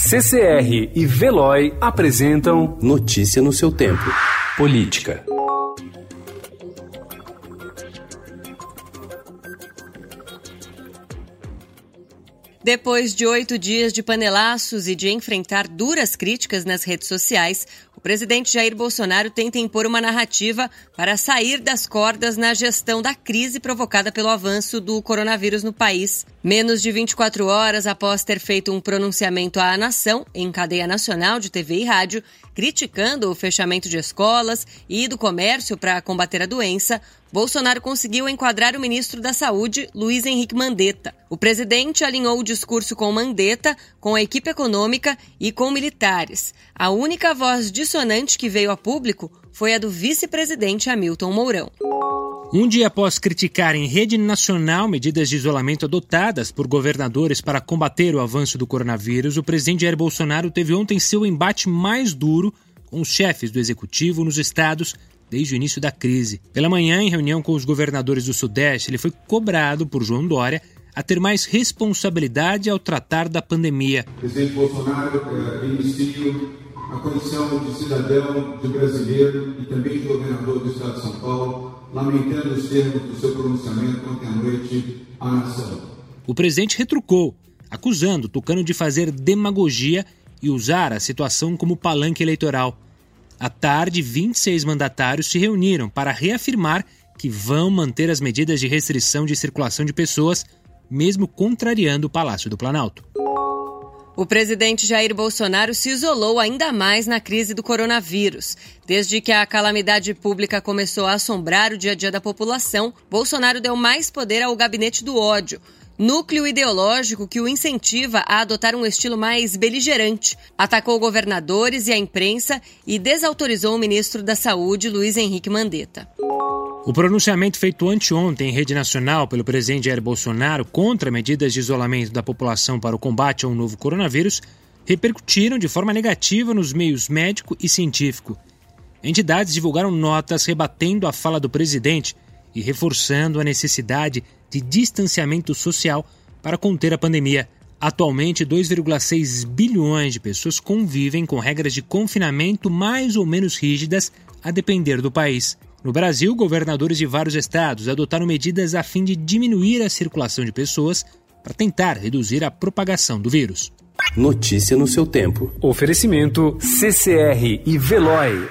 CCR e Veloy apresentam Notícia no seu tempo. Política. Depois de oito dias de panelaços e de enfrentar duras críticas nas redes sociais, o presidente Jair Bolsonaro tenta impor uma narrativa para sair das cordas na gestão da crise provocada pelo avanço do coronavírus no país. Menos de 24 horas após ter feito um pronunciamento à nação em cadeia nacional de TV e rádio, criticando o fechamento de escolas e do comércio para combater a doença, Bolsonaro conseguiu enquadrar o ministro da Saúde, Luiz Henrique Mandetta. O presidente alinhou o discurso com Mandetta, com a equipe econômica e com militares. A única voz dissonante que veio a público foi a do vice-presidente Hamilton Mourão. Um dia após criticar em rede nacional medidas de isolamento adotadas por governadores para combater o avanço do coronavírus, o presidente Jair Bolsonaro teve ontem seu embate mais duro com os chefes do executivo nos estados desde o início da crise. Pela manhã, em reunião com os governadores do Sudeste, ele foi cobrado por João Dória a ter mais responsabilidade ao tratar da pandemia. Presidente Bolsonaro, eh, inicio a condição de cidadão, de brasileiro e também de governador do Estado de São Paulo, lamentando os termos do seu pronunciamento ontem à noite à nação. O presidente retrucou, acusando Tucano de fazer demagogia e usar a situação como palanque eleitoral. À tarde, 26 mandatários se reuniram para reafirmar que vão manter as medidas de restrição de circulação de pessoas, mesmo contrariando o Palácio do Planalto. O presidente Jair Bolsonaro se isolou ainda mais na crise do coronavírus. Desde que a calamidade pública começou a assombrar o dia a dia da população, Bolsonaro deu mais poder ao gabinete do ódio, núcleo ideológico que o incentiva a adotar um estilo mais beligerante. Atacou governadores e a imprensa e desautorizou o ministro da Saúde, Luiz Henrique Mandetta. O pronunciamento feito anteontem em rede nacional pelo presidente Jair Bolsonaro contra medidas de isolamento da população para o combate ao novo coronavírus repercutiram de forma negativa nos meios médico e científico. Entidades divulgaram notas rebatendo a fala do presidente e reforçando a necessidade de distanciamento social para conter a pandemia. Atualmente, 2,6 bilhões de pessoas convivem com regras de confinamento mais ou menos rígidas, a depender do país. No Brasil, governadores de vários estados adotaram medidas a fim de diminuir a circulação de pessoas para tentar reduzir a propagação do vírus. Notícia no seu tempo. Oferecimento CCR e Veloy.